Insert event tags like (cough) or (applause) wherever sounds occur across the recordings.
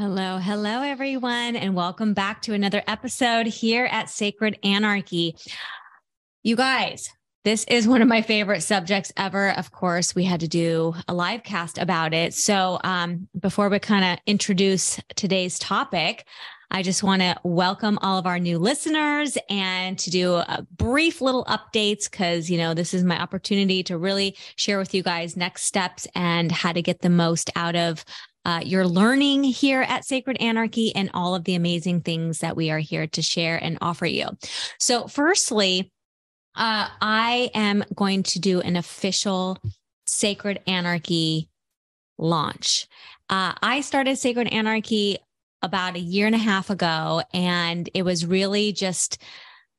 Hello, hello, everyone, and welcome back to another episode here at Sacred Anarchy. You guys, this is one of my favorite subjects ever. Of course, we had to do a live cast about it. So, um, before we kind of introduce today's topic, I just want to welcome all of our new listeners and to do a brief little updates because, you know, this is my opportunity to really share with you guys next steps and how to get the most out of uh, your learning here at Sacred Anarchy and all of the amazing things that we are here to share and offer you. So, firstly, uh, I am going to do an official Sacred Anarchy launch. Uh, I started Sacred Anarchy about a year and a half ago, and it was really just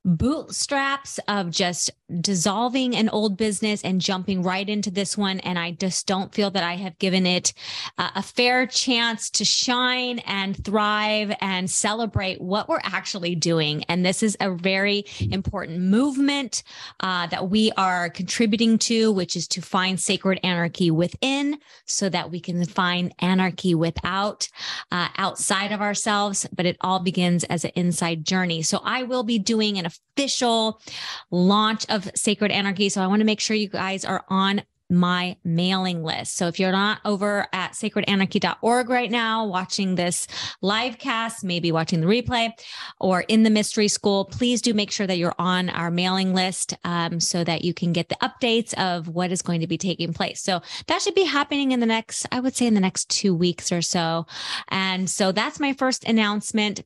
bootstraps of just dissolving an old business and jumping right into this one. And I just don't feel that I have given it uh, a fair chance to shine and thrive and celebrate what we're actually doing. And this is a very important movement uh, that we are contributing to, which is to find sacred anarchy within so that we can find anarchy without, uh, outside of ourselves. But it all begins as an inside journey. So I will be doing an official launch of Sacred Anarchy. So I want to make sure you guys are on my mailing list. So if you're not over at sacredanarchy.org right now, watching this live cast, maybe watching the replay or in the mystery school, please do make sure that you're on our mailing list um, so that you can get the updates of what is going to be taking place. So that should be happening in the next, I would say in the next two weeks or so. And so that's my first announcement.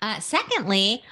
Uh, secondly,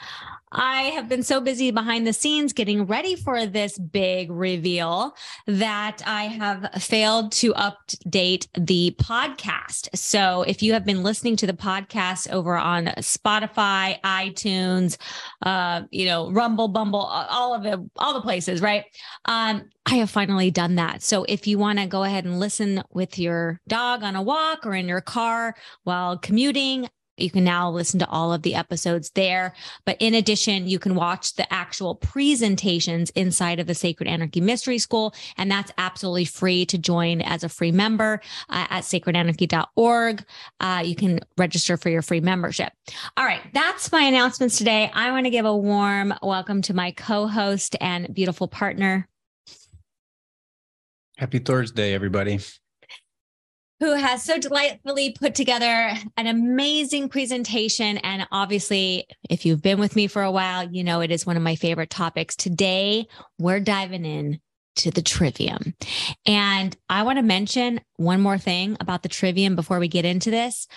I have been so busy behind the scenes getting ready for this big reveal that I have failed to update the podcast. So if you have been listening to the podcast over on Spotify, iTunes, uh, you know, Rumble, Bumble, all of it, all the places, right? Um, I have finally done that. So if you want to go ahead and listen with your dog on a walk or in your car while commuting, you can now listen to all of the episodes there. But in addition, you can watch the actual presentations inside of the Sacred Anarchy Mystery School. And that's absolutely free to join as a free member uh, at sacredanarchy.org. Uh, you can register for your free membership. All right. That's my announcements today. I want to give a warm welcome to my co host and beautiful partner. Happy Thursday, everybody who has so delightfully put together an amazing presentation. And obviously, if you've been with me for a while, you know it is one of my favorite topics. Today, we're diving in to the trivium. And I want to mention one more thing about the trivium before we get into this.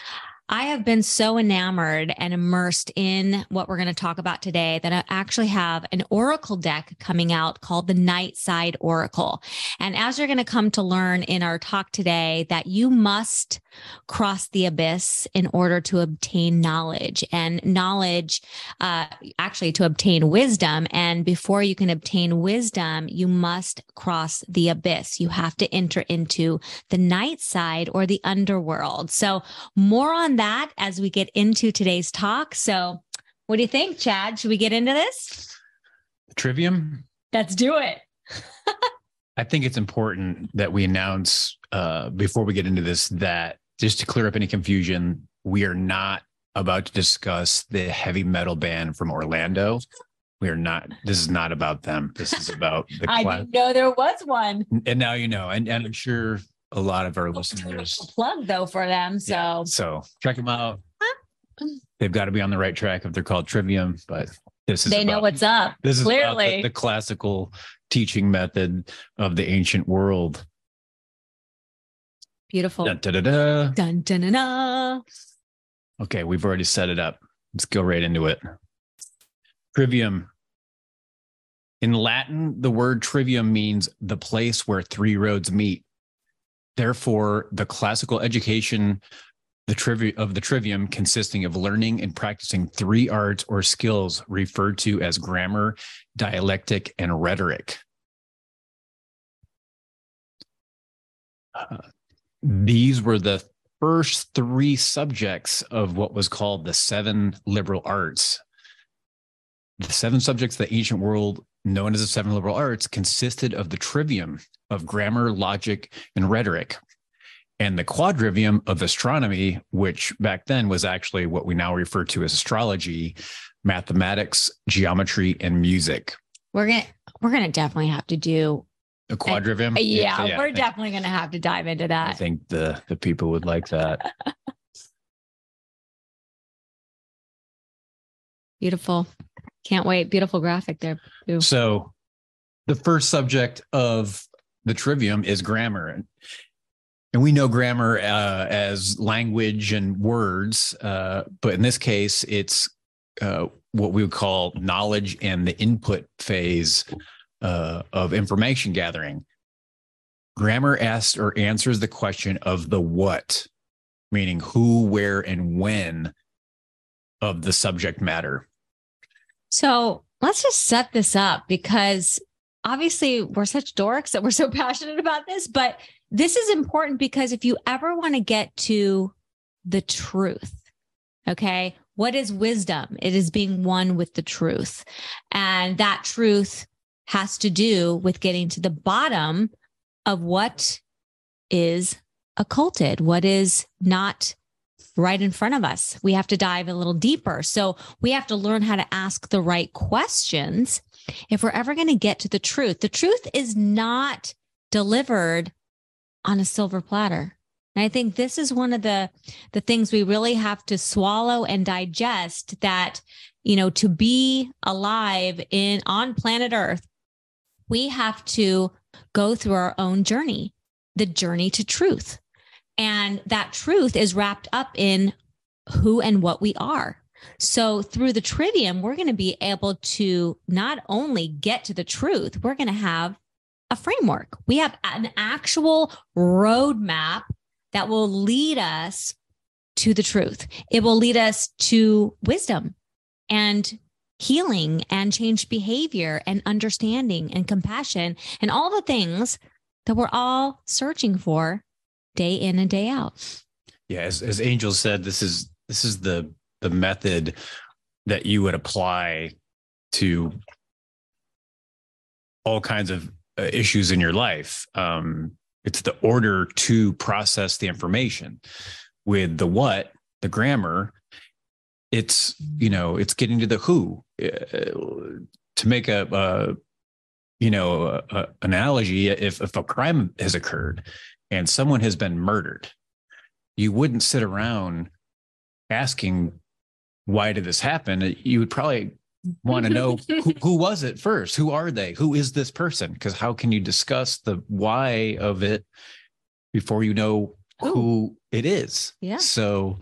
I have been so enamored and immersed in what we're going to talk about today that I actually have an oracle deck coming out called the Night Side Oracle. And as you're going to come to learn in our talk today, that you must cross the abyss in order to obtain knowledge and knowledge, uh, actually to obtain wisdom. And before you can obtain wisdom, you must cross the abyss. You have to enter into the night side or the underworld. So more on that as we get into today's talk. So what do you think, Chad? Should we get into this? Trivium? Let's do it. (laughs) I think it's important that we announce uh, before we get into this that just to clear up any confusion, we are not about to discuss the heavy metal band from Orlando. We are not. This is not about them. This is about the. (laughs) I didn't know there was one. And now you know, and, and I'm sure a lot of our listeners plug though for them. So yeah, so check them out. They've got to be on the right track if they're called Trivium, but this is they about, know what's up. This is clearly the, the classical teaching method of the ancient world. Beautiful. Dun, da, da, da. Dun, dun, dun, dun. Okay, we've already set it up. Let's go right into it. Trivium. In Latin, the word trivium means the place where three roads meet. Therefore, the classical education the trivia of the trivium consisting of learning and practicing three arts or skills referred to as grammar, dialectic, and rhetoric. Uh, these were the first three subjects of what was called the seven liberal arts. The seven subjects of the ancient world, known as the seven liberal arts, consisted of the trivium of grammar, logic, and rhetoric. and the quadrivium of astronomy, which back then was actually what we now refer to as astrology, mathematics, geometry, and music. We're gonna we're gonna definitely have to do A quadrivium? yeah, yeah, we're definitely gonna have to dive into that. I think the the people would like that. (laughs) Beautiful. Can't wait. Beautiful graphic there. Boo. So, the first subject of the trivium is grammar, and and we know grammar uh, as language and words, uh, but in this case, it's uh, what we would call knowledge and the input phase uh, of information gathering. Grammar asks or answers the question of the what, meaning who, where, and when of the subject matter. So let's just set this up because obviously we're such dorks that we're so (laughs) passionate about this, but this is important because if you ever want to get to the truth, okay, what is wisdom? It is being one with the truth. And that truth has to do with getting to the bottom of what is occulted, what is not right in front of us. We have to dive a little deeper. So we have to learn how to ask the right questions if we're ever going to get to the truth. The truth is not delivered on a silver platter. And I think this is one of the the things we really have to swallow and digest that you know to be alive in on planet Earth we have to go through our own journey, the journey to truth. And that truth is wrapped up in who and what we are. So through the trivium, we're going to be able to not only get to the truth, we're going to have a framework. We have an actual roadmap that will lead us to the truth. It will lead us to wisdom and healing and changed behavior and understanding and compassion and all the things that we're all searching for day in and day out. Yeah, as as Angel said, this is this is the the method that you would apply to all kinds of uh, issues in your life. Um, it's the order to process the information. With the what, the grammar, it's you know it's getting to the who. Uh, to make a, a you know a, a analogy, if if a crime has occurred and someone has been murdered, you wouldn't sit around asking why did this happen you would probably want to know who, (laughs) who was it first who are they who is this person because how can you discuss the why of it before you know Who. who it is Yeah. so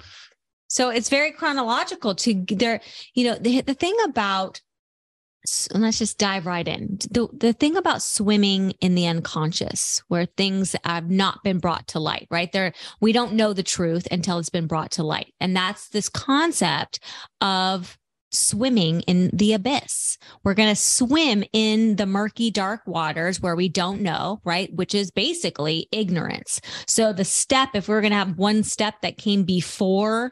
So it's very chronological to there, you know, the, the thing about, let's just dive right in. The, the thing about swimming in the unconscious, where things have not been brought to light, right? There, we don't know the truth until it's been brought to light. And that's this concept of swimming in the abyss. We're going to swim in the murky, dark waters where we don't know, right? Which is basically ignorance. So the step, if we're going to have one step that came before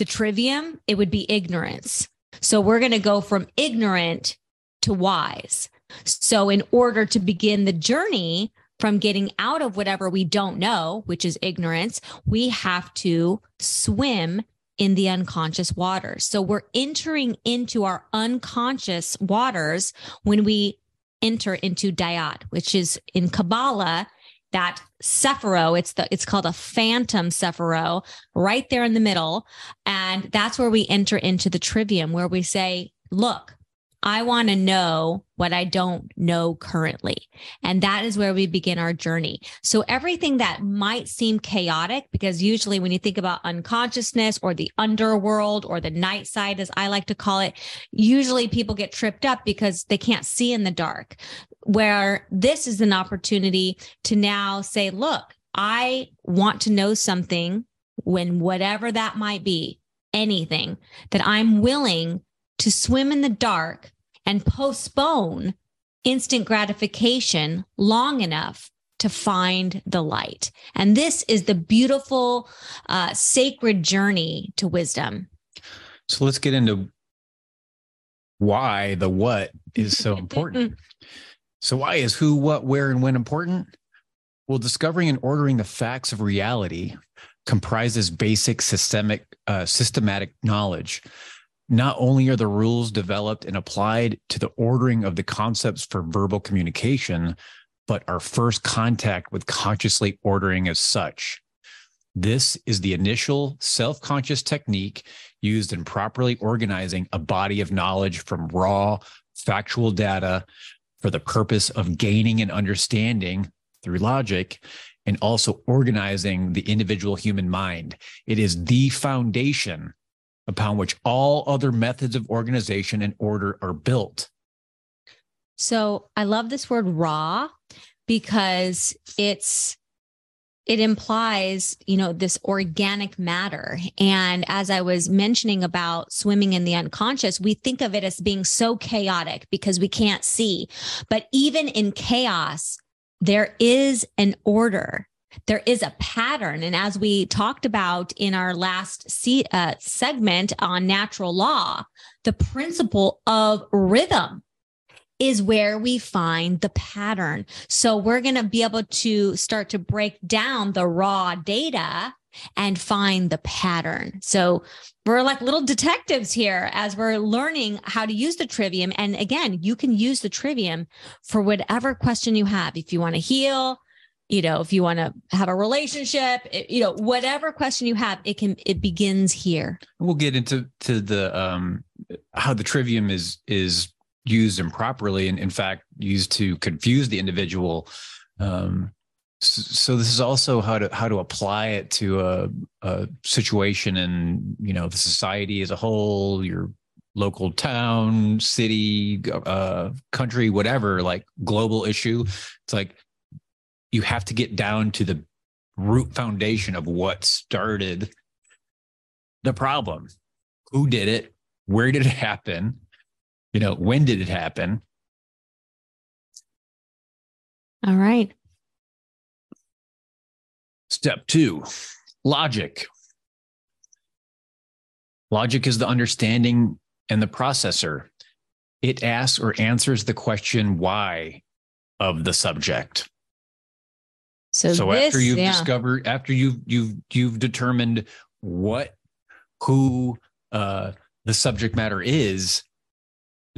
the trivium, it would be ignorance. So we're going to go from ignorant to wise. So in order to begin the journey from getting out of whatever we don't know, which is ignorance, we have to swim in the unconscious waters. So we're entering into our unconscious waters when we enter into Da'at, which is in Kabbalah that Sephira, it's the it's called a phantom Sephira, right there in the middle. And that's where we enter into the trivium, where we say, look, I want to know what I don't know currently. And that is where we begin our journey. So everything that might seem chaotic, because usually when you think about unconsciousness or the underworld or the night side, as I like to call it, usually people get tripped up because they can't see in the dark. Where this is an opportunity to now say, look, I want to know something when whatever that might be, anything that I'm willing to swim in the dark and postpone instant gratification long enough to find the light. And this is the beautiful, uh, sacred journey to wisdom. so let's get into why the what is so (laughs) important so why is who what where and when important Well, discovering and ordering the facts of reality comprises basic systemic uh, systematic knowledge. Not only are the rules developed and applied to the ordering of the concepts for verbal communication, but our first contact with consciously ordering as such. This is the initial self conscious technique used in properly organizing a body of knowledge from raw, factual data for the purpose of gaining an understanding through logic and also organizing the individual human mind. It is the foundation upon which all other methods of organization and order are built. So I love this word raw because it's it implies, you know, this organic matter. And as I was mentioning about swimming in the unconscious, we think of it as being so chaotic because we can't see. But even in chaos, there is an order. There is a pattern. And as we talked about in our last se- uh, segment on natural law, the principle of rhythm is where we find the pattern. So we're going to be able to start to break down the raw data and find the pattern. So we're like little detectives here as we're learning how to use the trivium. And again, you can use the trivium for whatever question you have. If you want to heal, you know, if you want to have a relationship, you know, whatever question you have, it can, it begins here. We'll get into, to the, um, how the trivium is, is used improperly and in fact used to confuse the individual. Um, so this is also how to how to apply it to a, a situation in you know the society as a whole your local town city uh, country whatever like global issue. It's like you have to get down to the root foundation of what started the problem. Who did it? Where did it happen you know, when did it happen? All right. Step two logic. Logic is the understanding and the processor. It asks or answers the question why of the subject. So, so this, after you've yeah. discovered, after you've you've you've determined what who uh, the subject matter is,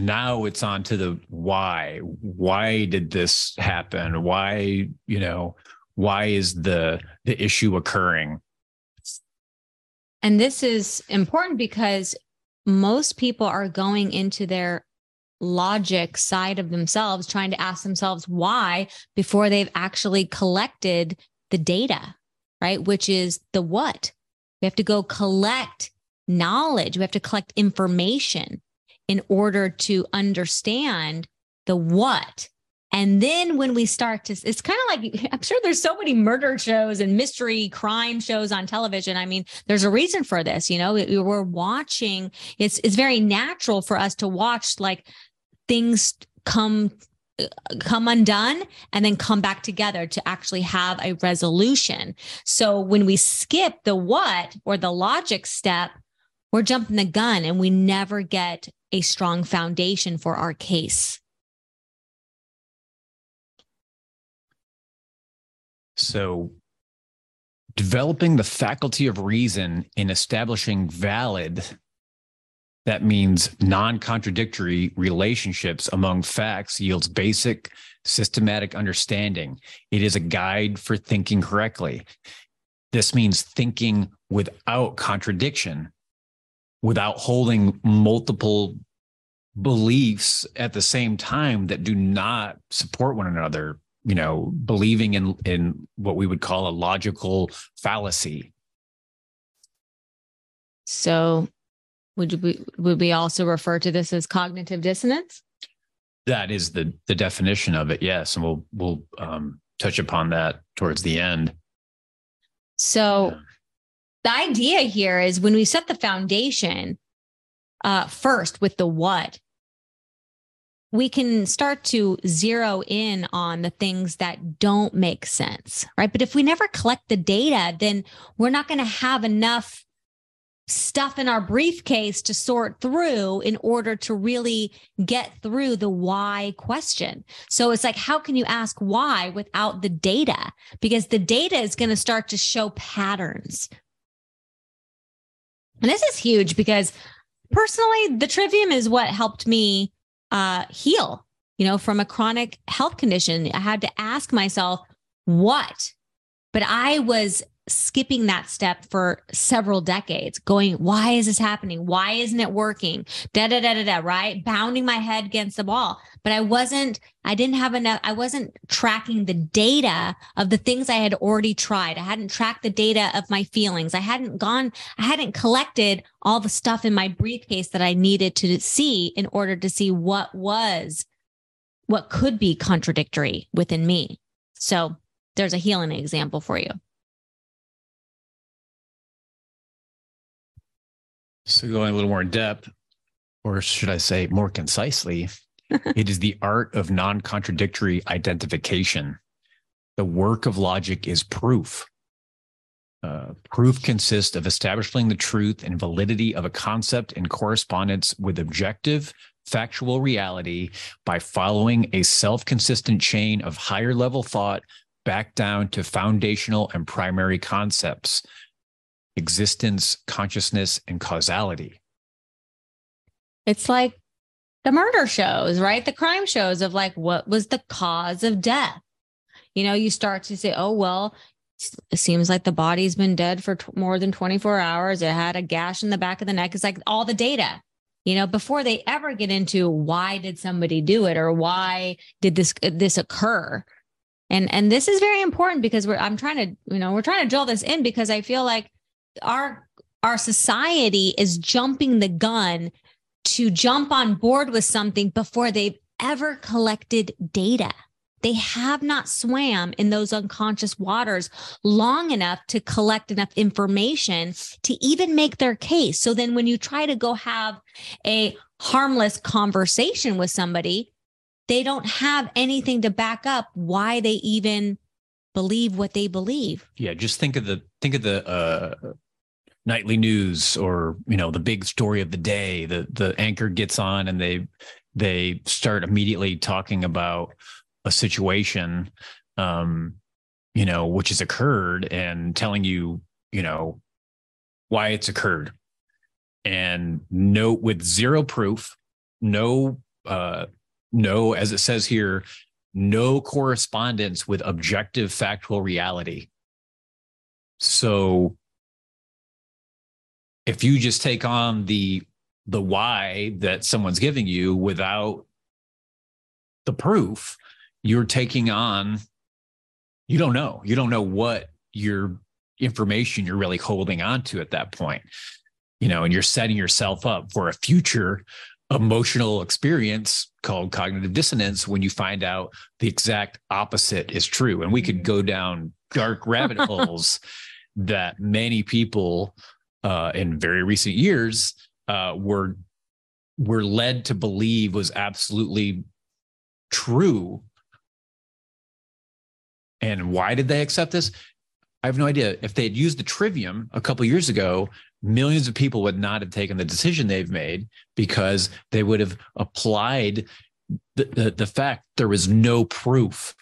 now it's on to the why. Why did this happen? Why you know why is the the issue occurring? And this is important because most people are going into their logic side of themselves trying to ask themselves why before they've actually collected the data right? Which is the what. We have to go collect knowledge. We have to collect information in order to understand the what. And then when we start to, it's kind of like, (laughs) I'm sure there's so many murder shows and mystery crime shows on television. I mean, there's a reason for this, you know, we're watching, it's, it's very natural for us to watch like things come uh, come undone and then come back together to actually have a resolution. So when we skip the what or the logic step, we're jumping the gun and we never get a strong foundation for our case. So, developing the faculty of reason in establishing valid, that means non contradictory relationships among facts yields basic systematic understanding. It is a guide for thinking correctly. This means thinking without contradiction without holding multiple beliefs at the same time that do not support one another you know believing in in what we would call a logical fallacy. So would we would we also refer to this as cognitive dissonance? That is the the definition of it yes and we'll we'll um, touch upon that towards the end. So the idea here is when we set the foundation uh, first with the what, we can start to zero in on the things that don't make sense, right? But if we never collect the data, then we're not going to have enough stuff in our briefcase to sort through in order to really get through the why question. So it's like, how can you ask why without the data? Because the data is going to start to show patterns. And this is huge because personally, the trivium is what helped me uh, heal, you know, from a chronic health condition. I had to ask myself, what? But I was skipping that step for several decades, going, why is this happening? Why isn't it working? Da da da da da, right? Bounding my head against the wall. But I wasn't, I didn't have enough, I wasn't tracking the data of the things I had already tried. I hadn't tracked the data of my feelings. I hadn't gone, I hadn't collected all the stuff in my briefcase that I needed to see in order to see what was, what could be contradictory within me. So there's a healing example for you. So going a little more in depth, or should I say more concisely, (laughs) it is the art of non-contradictory identification. The work of logic is proof. Uh, proof consists of establishing the truth and validity of a concept in correspondence with objective, factual reality by following a self consistent chain of higher level thought back down to foundational and primary concepts existence, consciousness, and causality. It's like the murder shows, right? The crime shows of like, what was the cause of death? You know, you start to say, oh, well, it seems like the body's been dead for t- more than 24 hours. It had a gash in the back of the neck. It's like all the data, you know, before they ever get into why did somebody do it or why did this uh, this occur? And and this is very important because we're I'm trying to, you know, we're trying to drill this in because I feel like our our society is jumping the gun to jump on board with something before they've ever collected data. They have not swam in those unconscious waters long enough to collect enough information to even make their case. So then when you try to go have a harmless conversation with somebody, they don't have anything to back up why they even believe what they believe. Yeah, just think of the think of the uh, nightly news or you know the big story of the day. The the anchor gets on and they they start immediately talking about a situation, um, you know, which has occurred and telling you, you know, why it's occurred, and note with zero proof, no, uh, no, as it says here, no correspondence with objective factual reality. So if you just take on the the why that someone's giving you without the proof, you're taking on you don't know. You don't know what your information you're really holding on to at that point. You know, and you're setting yourself up for a future emotional experience called cognitive dissonance when you find out the exact opposite is true. And we could go down dark (laughs) rabbit holes that many people uh, in very recent years uh, were were led to believe was absolutely true. And why did they accept this? I have no idea. If they had used the trivium a couple years ago, millions of people would not have taken the decision they've made because they would have applied the, the, the fact there was no proof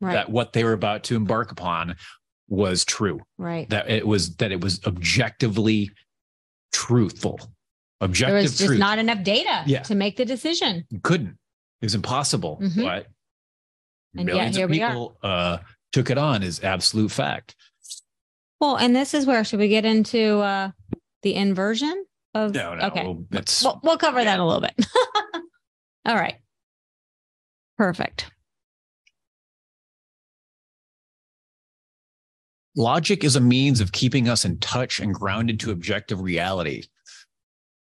right. that what they were about to embark upon was true. Right. That it was that it was objectively truthful. Objective there was just truth. not enough data yeah. to make the decision. You couldn't. It was impossible. Mm-hmm. But and millions of people uh, took it on as absolute fact. Well, and this is where should we get into uh, the inversion of? No, no. Okay, we'll, we'll cover yeah. that a little bit. (laughs) All right. Perfect. Logic is a means of keeping us in touch and grounded to objective reality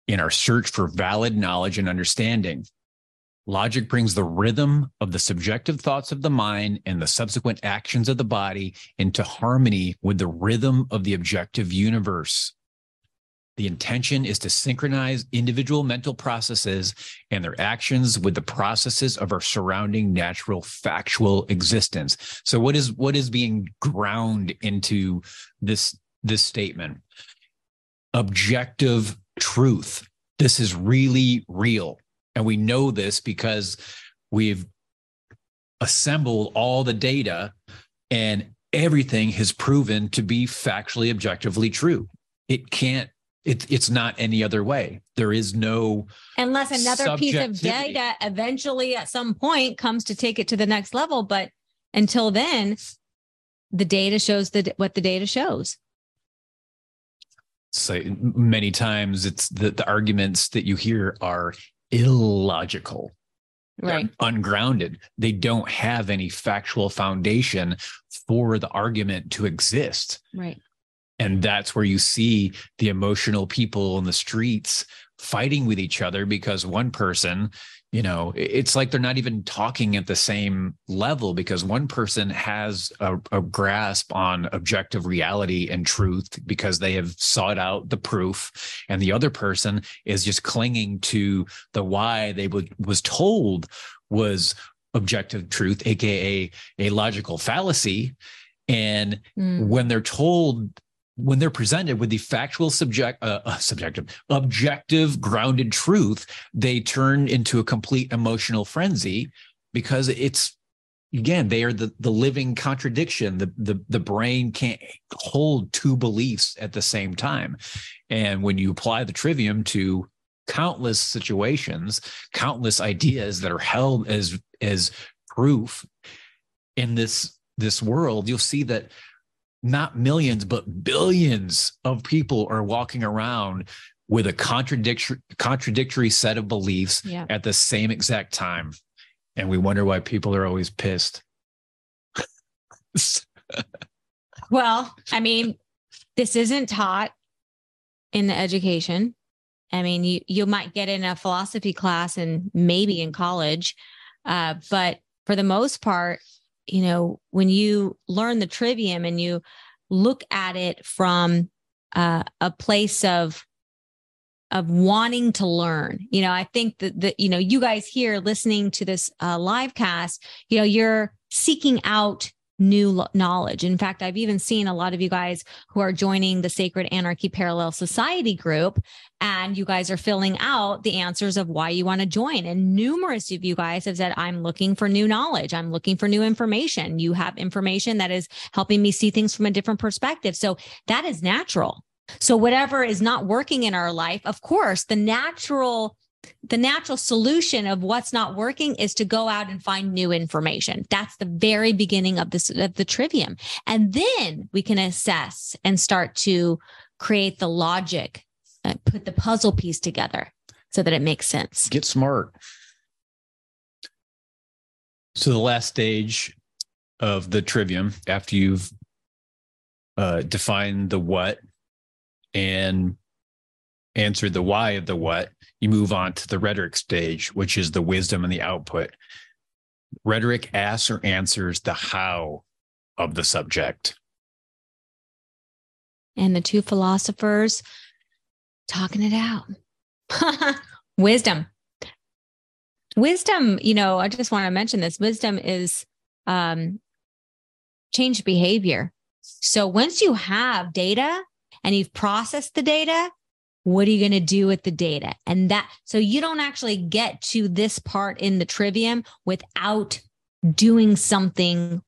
in our search for valid knowledge and understanding. Logic brings the rhythm of the subjective thoughts of the mind and the subsequent actions of the body into harmony with the rhythm of the objective universe. The intention is to synchronize individual mental processes and their actions with the processes of our surrounding natural factual existence. So what is what is being ground into this this statement? objective truth. This is really real. And we know this because we've assembled all the data and everything has proven to be factually objectively true. It can't it, it's not any other way. There is no unless another piece of data eventually at some point comes to take it to the next level. But until then, the data shows the what the data shows. So many times it's the, the arguments that you hear are illogical. Right. ungrounded. They don't have any factual foundation for the argument to exist. Right. And that's where you see the emotional people in the streets fighting with each other because one person you know it's like they're not even talking at the same level because one person has a, a, grasp on objective reality and truth because they have sought out the proof and the other person is just clinging to the why they w- was told was objective truth aka a logical fallacy and mm. when they're told when they're presented with the factual subject uh, uh, subjective objective grounded truth they turn into a complete emotional frenzy because it's again they are the the living contradiction. The the the brain can't hold two beliefs at the same time. And when you apply the trivium to countless situations countless ideas that are held as as proof in this this world you'll see that not millions, but billions of people are walking around with a contradictory contradictory set of beliefs yeah. at the same exact time. And we wonder why people are always pissed. (laughs) well, I mean, this isn't taught in the education. I mean, you you might get in a philosophy class and maybe in college, uh, but for the most part, you know, when you learn the trivium and you look at it from uh, a place of of wanting to learn. You know, I think that that you know, you guys here listening to this uh, live cast, you know, you're seeking out new knowledge. In fact, I've even seen a lot of you guys who are joining the Sacred Anarchy Parallel Society group, and you guys are filling out the answers of why you want to join. And numerous of you guys have said, I'm looking for new knowledge. I'm looking for new information. You have information that is helping me see things from a different perspective. So that is natural. So, whatever is not working in our life, of course, the natural the natural solution of what's not working is to go out and find new information. That's the very beginning of this of the trivium. And then we can assess and start to create the logic, uh, put the puzzle piece together so that it makes sense. Get smart. So the last stage of the trivium after you've uh, defined the what and answered the why of the what you move on to the rhetoric stage, which is the wisdom and the output. Rhetoric asks or answers the how of the subject. And the two philosophers talking it out. (laughs) wisdom. Wisdom, you know, I just want to mention this. Wisdom is um, change behavior. So once you have data and you've processed the data, what are you going to do with the data? And that, so you don't actually get to this part in the trivium without doing something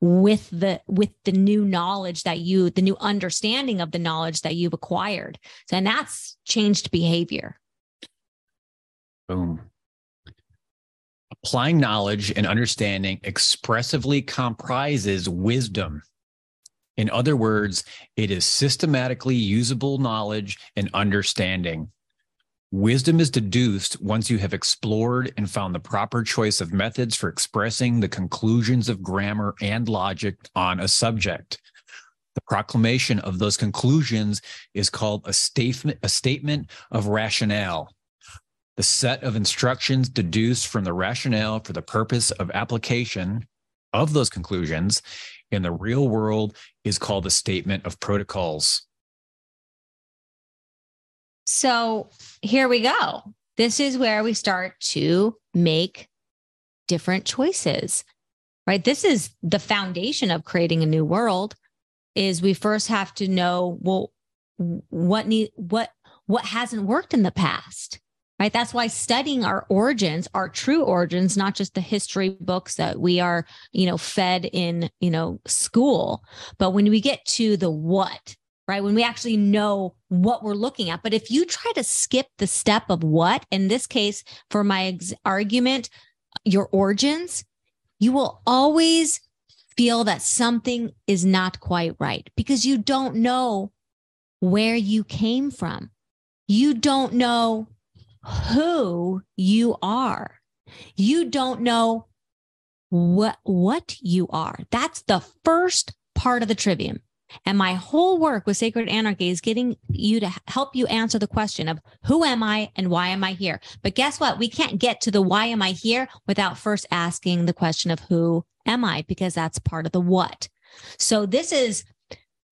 with the with the new knowledge that you the new understanding of the knowledge that you've acquired. So and that's changed behavior. Boom. Applying knowledge and understanding expressively comprises wisdom in other words, it is systematically usable knowledge and understanding. Wisdom is deduced once you have explored and found the proper choice of methods for expressing the conclusions of grammar and logic on a subject. The proclamation of those conclusions is called a statement, a statement of rationale. The set of instructions deduced from the rationale for the purpose of application of those conclusions in the real world is called a statement of protocols. So here we go. This is where we start to make different choices, right? This is the foundation of creating a new world is we first have to know, well, what need what what hasn't worked in the past right? That's why studying our origins our true origins not just the history books that we are you know fed in you know school but when we get to the what right? When we actually know what we're looking at. But if you try to skip the step of what in this case for my ex- argument your origins you will always feel that something is not quite right because you don't know where you came from. You don't know who you are. You don't know what what you are. That's the first part of the trivium. And my whole work with Sacred Anarchy is getting you to help you answer the question of who am I and why am I here? But guess what? We can't get to the why am I here without first asking the question of who am I? Because that's part of the what. So this is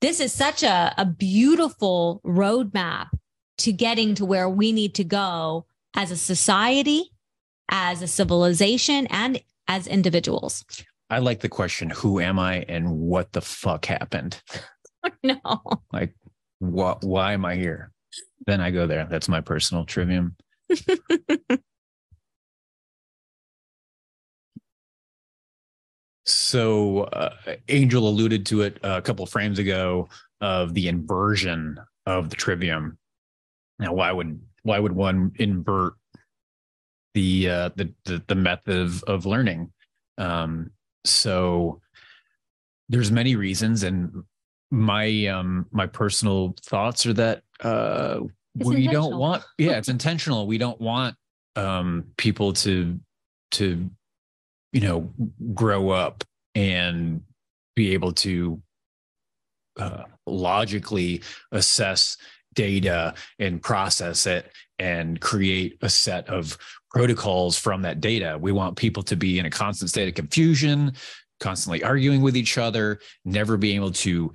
this is such a, a beautiful roadmap to getting to where we need to go as a society, as a civilization, and as individuals. I like the question, who am I and what the fuck happened? (laughs) no. Like, what, why am I here? Then I go there. That's my personal trivium. (laughs) so, uh, Angel alluded to it a couple frames ago of the inversion of the trivium. Now, why would why would one invert the uh, the, the the method of, of learning? Um, so there's many reasons, and my um my personal thoughts are that uh we don't want yeah it's intentional we don't want um people to to you know grow up and be able to uh, logically assess data and process it and create a set of protocols from that data. We want people to be in a constant state of confusion, constantly arguing with each other, never being able to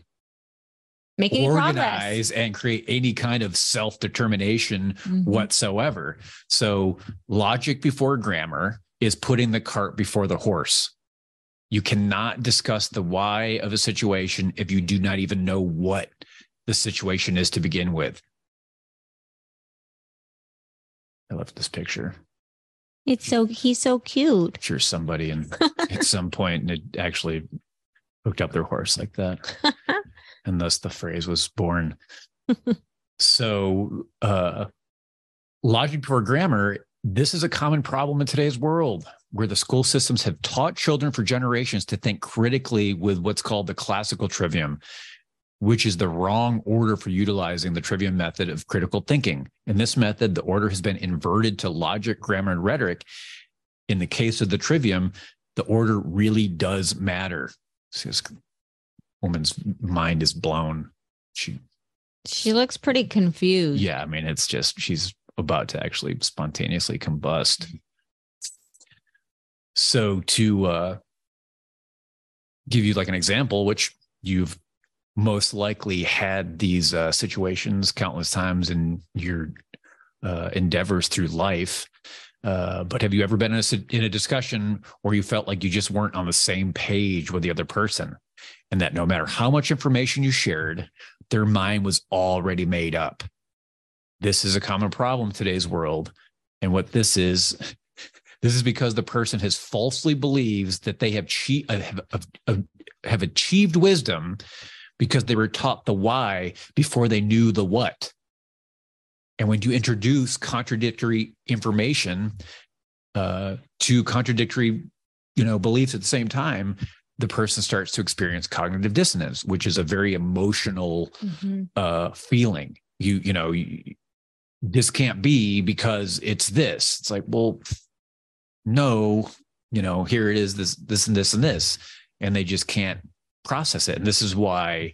progress. organize and create any kind of self determination Mhm. whatsoever. So, logic before grammar is putting the cart before the horse. You cannot discuss the why of a situation if you do not even know what the situation is to begin with. I love this picture. It's so he's so cute. Sure, somebody and (laughs) at some and it actually hooked up their horse like that. (laughs) and thus the phrase was born. (laughs) so, uh, logic before grammar, this is a common problem in today's world where the school systems have taught children for generations to think critically with what's called the classical trivium, which is the wrong order for utilizing the trivium method of critical thinking. In this method, the order has been inverted to logic, grammar, and rhetoric. In the case of the trivium, the order really does matter. See, This woman's mind is blown. She, She looks pretty confused. yeah, I mean, it's just she's about to actually spontaneously combust. So to uh, give you like an example, which you've most likely had these uh, situations countless times in your uh, endeavors through life. Uh, but have you ever been in a, in a discussion where you felt like you just weren't on the same page with the other person? And that no matter how much information you shared, their mind was already made up. This is a common problem today's world. And what this is, (laughs) this is because the person has falsely believes that they have, che- have, have, have achieved wisdom because they were taught the why before they knew the what. And when you introduce contradictory information uh, to contradictory, you know, beliefs at the same time, the person starts to experience cognitive dissonance, which is a very emotional Mhm. uh, feeling. You, you know, you, this can't be because it's this. It's like, well, no, you know, here it is, this, this, and this, and this, and they just can't process it. And this is why,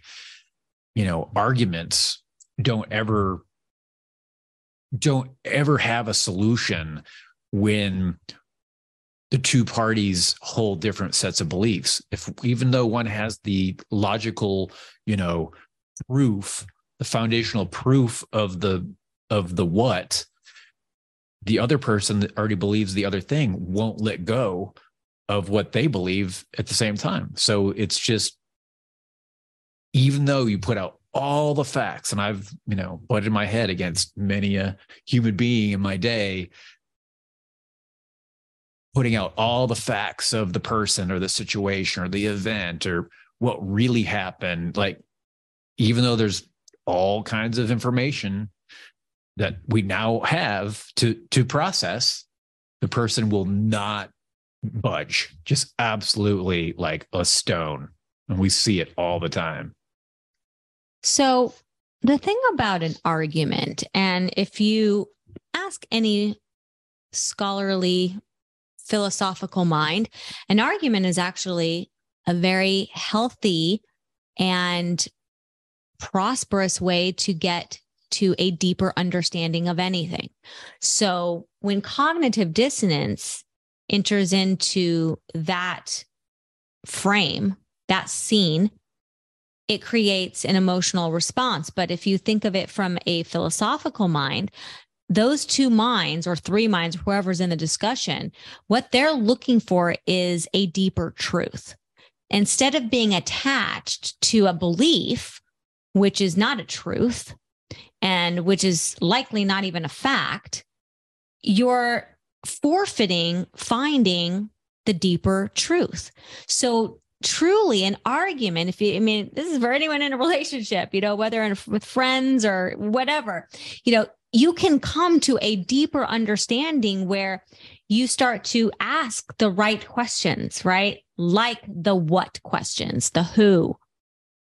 you know, arguments don't ever don't ever have a solution when the two parties hold different sets of beliefs if even though one has the logical you know proof the foundational proof of the of the what the other person that already believes the other thing won't let go of what they believe at the same time so it's just even though you put out all the facts and I've, you know, butted my head against many a human being in my day, putting out all the facts of the person or the situation or the event or what really happened. Like, even though there's all kinds of information that we now have to to process, the person will not budge, just absolutely like a stone. And we see it all the time. So, the thing about an argument, and if you ask any scholarly philosophical mind, an argument is actually a very healthy and prosperous way to get to a deeper understanding of anything. So, when cognitive dissonance enters into that frame, that scene, it creates an emotional response. But if you think of it from a philosophical mind, those two minds or three minds, whoever's in the discussion, what they're looking for is a deeper truth. Instead of being attached to a belief, which is not a truth and which is likely not even a fact, you're forfeiting finding the deeper truth. So truly an argument if you i mean this is for anyone in a (laughs) relationship you know whether in, with friends or whatever you know you can come to a deeper understanding where you start to ask the right questions right? Like the what questions the who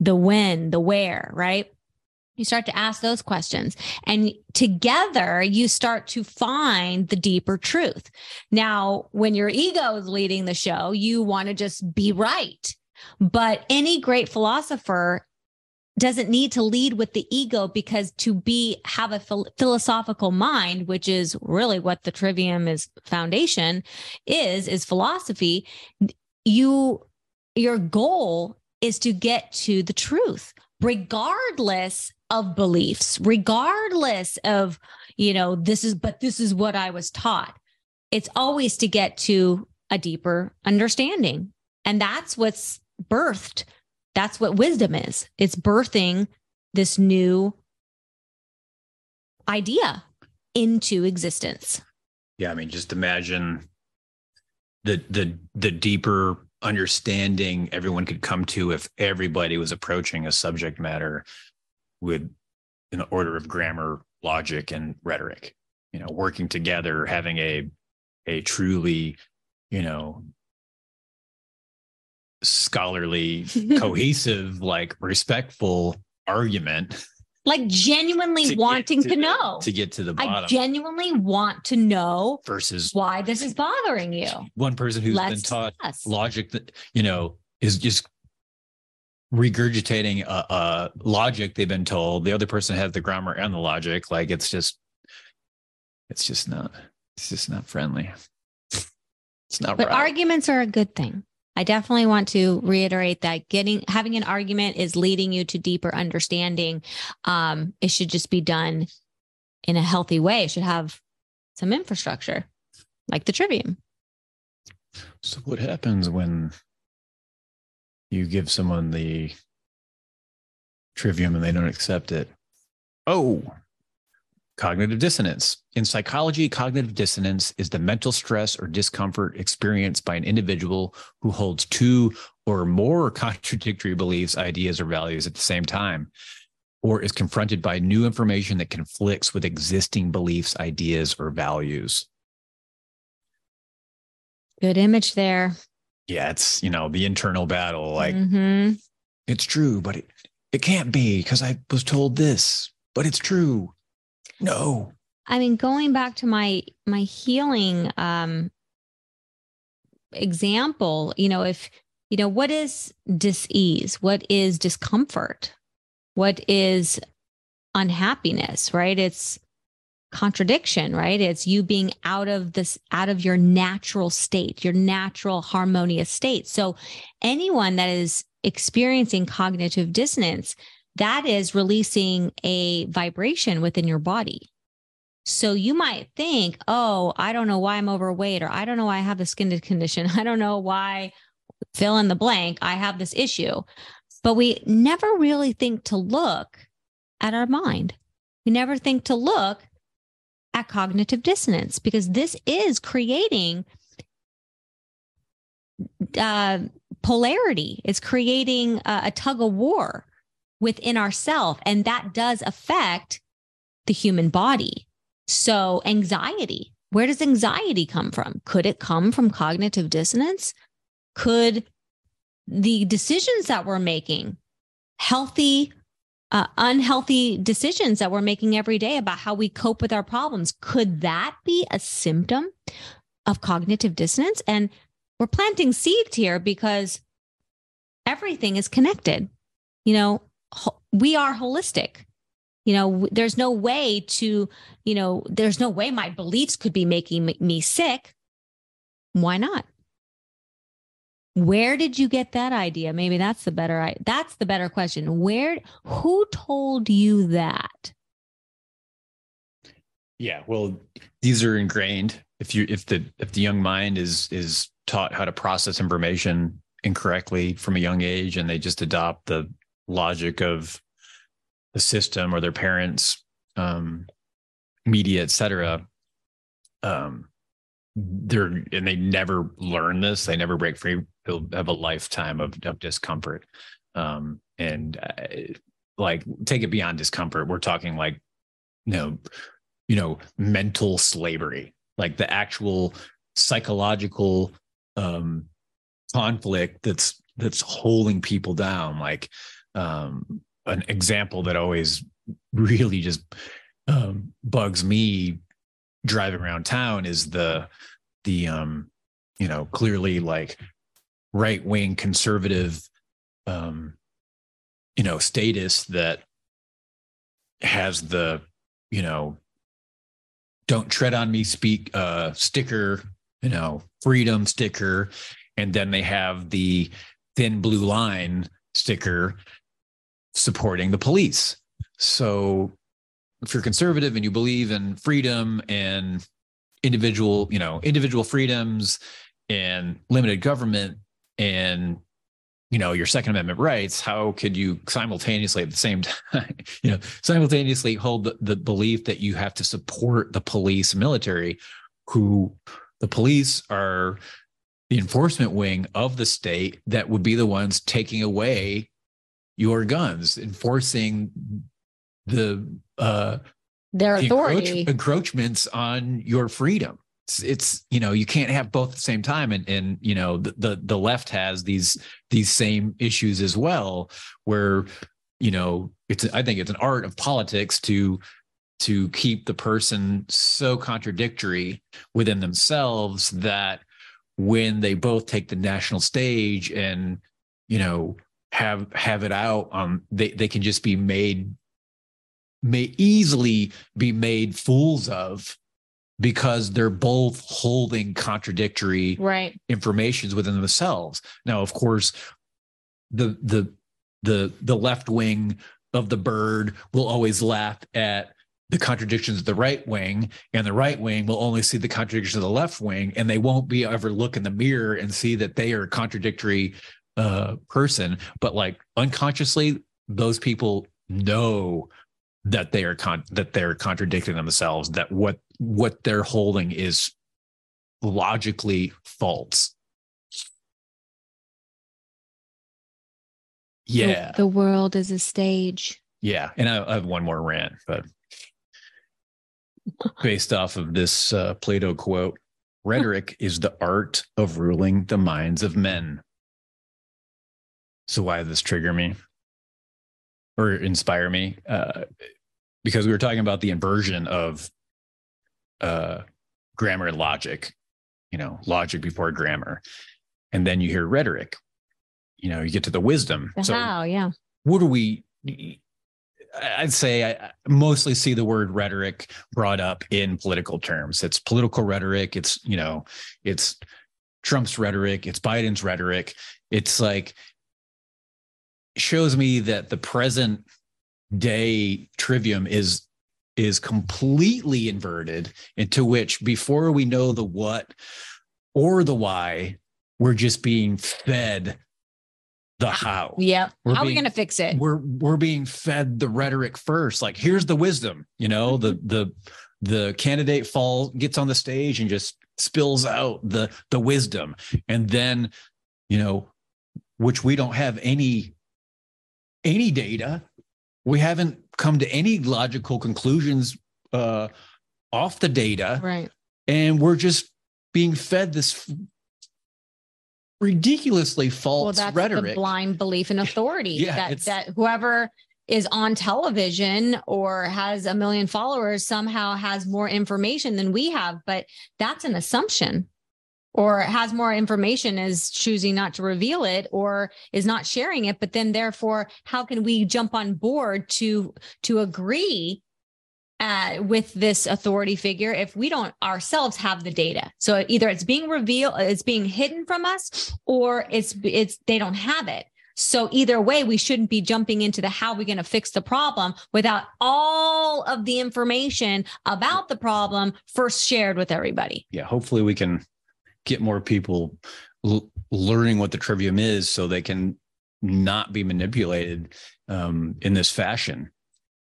the when the where right you start to ask those questions and together you start to find the deeper truth. Now, when your ego is leading the show, you want to just be right. But any great philosopher doesn't need to lead with the ego because to be have a philosophical mind which is really what the trivium is foundation is is philosophy you your goal is to get to the truth regardless of beliefs, regardless of, you know, this is, but this is what I was taught. It's always to get to a deeper understanding. And that's what's birthed. That's what wisdom is. It's birthing this new idea into existence. Yeah. I mean, just imagine the, the, the deeper understanding everyone could come to if everybody was approaching a subject matter with an order of grammar, logic, and rhetoric. You know, working together, having a a truly, you know, scholarly, (laughs) cohesive, like respectful argument. Like genuinely to wanting to, to, know. To get to the bottom. I genuinely want to know versus why this is bothering you. One person who's Let's been taught discuss. logic that, you know, is just regurgitating a, a, logic they've been told. The other person has the grammar and the logic. Like it's just, it's just not, it's just not friendly. It's not. But right. arguments are a good thing. I definitely want to reiterate that getting having an argument is leading you to deeper understanding. Um, it should just be done in a healthy way. It should have some infrastructure, like the trivium. So, what happens when you give someone the trivium and they don't accept it. Oh, cognitive dissonance. In psychology, cognitive dissonance is the mental stress or discomfort experienced by an individual who holds two or more (laughs) contradictory beliefs, ideas, or values at the same time, or is confronted by new information that conflicts with existing beliefs, ideas, or values. Good image there yeah, it's, you know, the internal battle. Like, mm-hmm. it's true, but it, it can't be because I was told this, but it's true. No. I mean, going back to my my healing um example, you know, if you know, what is dis-ease? What is discomfort? What is unhappiness, right? It's contradiction, right? It's you being out of this, out of your natural state, your natural harmonious state. So anyone that is experiencing cognitive dissonance, that is releasing a vibration within your body. So you might think, oh, I don't know why I'm overweight, or I don't know why I have the skin (laughs) condition. I don't know why fill in the blank. I have this issue. but we never really think to look at our mind. We never think to look at cognitive dissonance because this is creating uh, polarity. It's creating a, a tug of war within ourself, and that does affect the human body. So, anxiety. Where does anxiety come from? Could it come from cognitive dissonance? Could the decisions that we're making, healthy, uh, unhealthy decisions that we're making every day about how we cope with our problems, could that be a symptom of cognitive dissonance? And we're planting seeds here because everything is connected. You know, we are holistic. You know, there's no way to, you know, there's no way my beliefs could be making me sick. Why not? Where did you get that idea? Maybe that's the better that's the better question. Where who told you that? Yeah, well, these are ingrained. If you if the if the young mind is is taught how to process information incorrectly from a young age and they just adopt the logic of the system or their parents um, media etc um, they're and they never learn this. They never break free. They'll have a lifetime of, of discomfort. Um, and uh, like take it beyond discomfort. We're talking like you know you know mental slavery like the actual psychological um, conflict that's that's holding people down. Like um, an example that always really just um, bugs me driving around town is the the um you know clearly like right wing conservative um you know status that has the you know don't tread on me speak uh sticker you know, freedom sticker, and then they have the thin blue line sticker supporting the police. So if you're conservative and you believe in freedom and individual, you know, individual freedoms and limited government and you know your second amendment rights how could you simultaneously at the same (laughs) time you know simultaneously hold the, the belief that you have to support the police military who the police are the enforcement wing of the state that would be the ones taking away your guns, enforcing the uh, their authority encroach- encroachments on your freedom. It's, it's, you know you can't have both at the same time, and and you know the, the the left has these these same issues as well, where you know it's I think it's an art of politics to to keep the person so contradictory within themselves that when they both take the national stage and you know have have it out um they they can just be made may easily be made fools of because they're both holding contradictory right. informations within themselves. Now of course the the the the left wing of the bird will always laugh at the contradictions of the right wing and the right wing will only see the contradictions of the left wing and they won't be ever look in the mirror and see that they are contradictory uh, person but like unconsciously those people know that they are con- that they're contradicting themselves that what what they're holding is logically false. Yeah. the, world is a stage. Yeah and I, I have one more rant but (laughs) based off of this uh, Plato quote rhetoric is the art of ruling the minds of men. So, why did this trigger me or inspire me? Uh, because we were talking about the inversion of uh, grammar and logic, you know, logic before grammar. And then you hear rhetoric, you know, you get to the wisdom. The so, how, yeah. What do we, I'd say I mostly see the word rhetoric brought up in political terms. It's political rhetoric. It's, you know, it's Trump's rhetoric. It's Biden's rhetoric. It's like, shows me that the present day trivium is is completely inverted into which before we know the what or the why we're just being fed the how. yeah We're How are we going to fix it? We're we're being fed the rhetoric first. Like here's the wisdom, you know, mm-hmm. the the the candidate fall gets on the stage and just spills out the the wisdom. And then, you know, which we don't have any any data. We haven't come to any logical conclusions uh off the data Right. and we're just being fed this ridiculously false Well, that's rhetoric. the blind belief in authority (laughs) Yeah, that, that whoever is on television or has a million followers somehow has more information than we have. But that's an assumption. Or has more information is choosing not to reveal it or is not sharing it. But then therefore, how can we jump on board to to agree uh, with this authority figure if we don't ourselves have the data. So either it's being revealed, it's being hidden from us, or it's it's they don't have it. So either way, we shouldn't be jumping into the how we're going to fix the problem without all of the information about the problem first shared with everybody. yeah, hopefully we can get more people l- learning what the trivium is so they can not be manipulated um, in this fashion.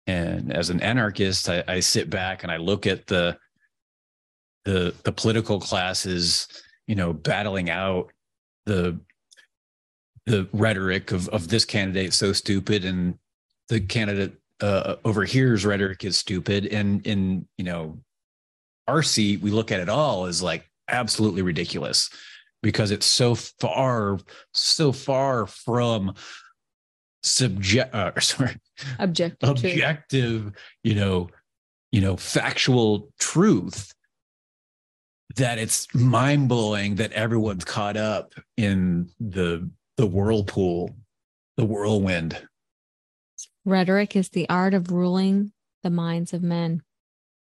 And as an anarchist, I, I sit back and I look at the the the political classes, you know, battling out the the rhetoric of of this candidate so stupid and the candidate uh, over here's rhetoric is stupid and in you know our seat we look at it all as like absolutely ridiculous because it's so far so far from subject uh, (laughs) sorry Objective. truth. objective you know you know factual truth that it's mind-blowing that everyone's caught up in the the whirlpool the whirlwind Rhetoric is the art of ruling the minds of men.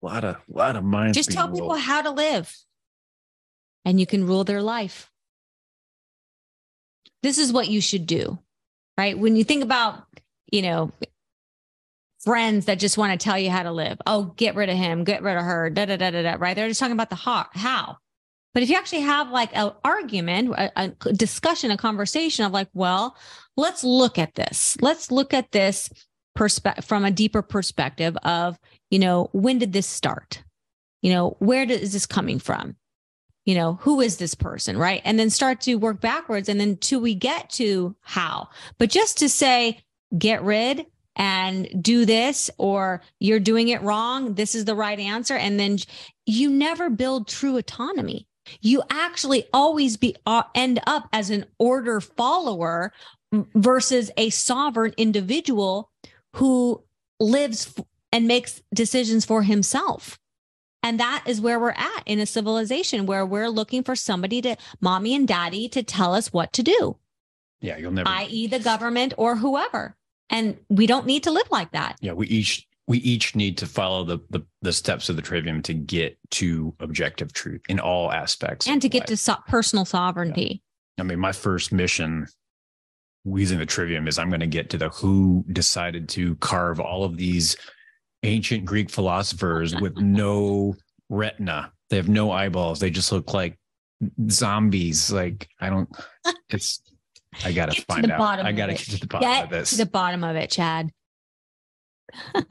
a lot of a lot of minds Just tell people rolled. how to live and you can rule their life. This is what you should do, right? When you think about, you know, friends that just want to tell you how to live. Oh, get rid of him, get rid of her, da da da da da. Right? They're just talking about the how. But if you actually have like an argument, a, a discussion, a conversation of like, well, let's look at this. Let's look at this perspective from a deeper perspective of, you know, when did this start? You know, where is this coming from? You know, who is this person? Right. And then start to work backwards and then till we get to how. But just to say, get rid and do this, or you're doing it wrong, this is the right answer. And then you never build true autonomy. You actually always be uh, end up as an order follower versus a sovereign individual who lives and makes decisions for himself. And that is where we're at in a civilization where we're looking for somebody to, mommy and daddy, to tell us what to do, yeah you'll never i.e., the government or whoever. And we don't need to live like that. yeah we each we each need to follow the the, the steps of the trivium to get to objective truth in all aspects And to get life. to so- personal sovereignty. i mean my first mission using the trivium is i'm going to get to the who decided to carve all of these ancient greek philosophers with no retina they have no eyeballs they just look like zombies like i don't it's i gotta Get find out i gotta get to the bottom Get of this to the bottom of it, Chad. (laughs)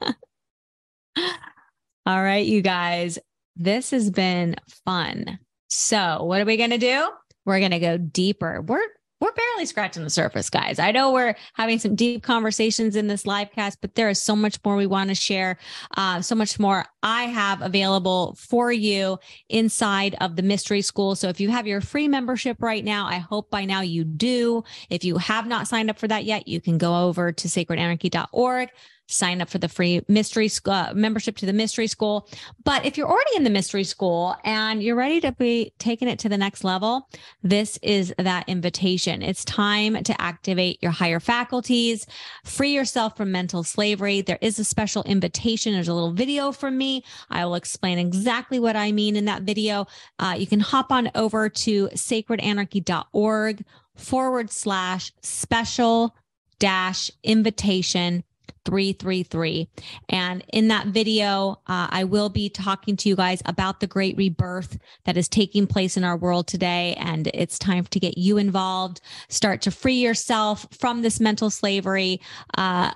All right, you guys, this has been fun. So, what are we going to do? We're going to go deeper. We're we're barely scratching the surface, guys. I know we're having some deep conversations in this live cast, but there is so much more we want to share. Uh, so much more I have available for you inside of the mystery school. So if you have your free membership right now, I hope by now you do. If you have not signed up for that yet, you can go over to sacredanarchy.org sign up for the free mystery sc- uh, membership to the mystery school. But if you're already in the mystery school and you're ready to be taking it to the next level, this is that invitation. It's time to activate your higher faculties, free yourself from mental slavery. There is a special invitation. There's a little video from me. I will explain exactly what I mean in that video. Uh, you can hop on over to sacredanarchy.org forward slash special dash invitation 333. And in that video, uh, I will be talking to you guys about the great rebirth that is taking place in our world today. And it's time to get you involved, start to free yourself from this mental slavery, uh,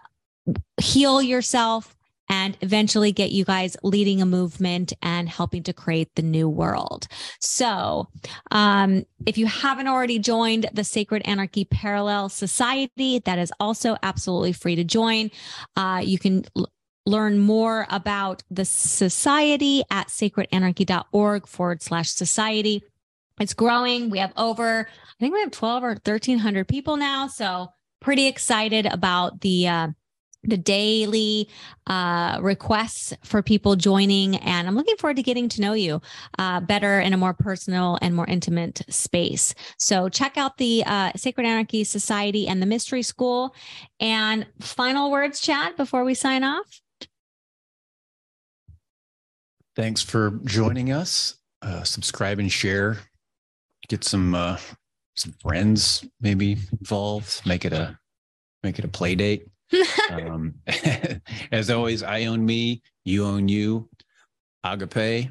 heal yourself, and eventually get you guys leading a movement and helping to create the new world. So, um, if you haven't already joined the Sacred Anarchy Parallel Society, that is also absolutely free to join. Uh, you can l- learn more about the society at sacredanarchy.org forward slash society. It's growing. We have over, I think we have 12 or 1300 people now. So pretty excited about the, uh, the daily uh, requests for people joining. And I'm looking forward to getting to know you uh, better in a more personal and more intimate space. So check out the uh, Sacred Anarchy Society and the Mystery School. And final words, Chad, before we sign off. Thanks for joining us. Uh, subscribe and share. Get some uh, some friends maybe involved. Make it a make it a play date (laughs) um, (laughs) as always, I own me, you own you. Agape.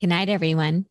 Good night, everyone.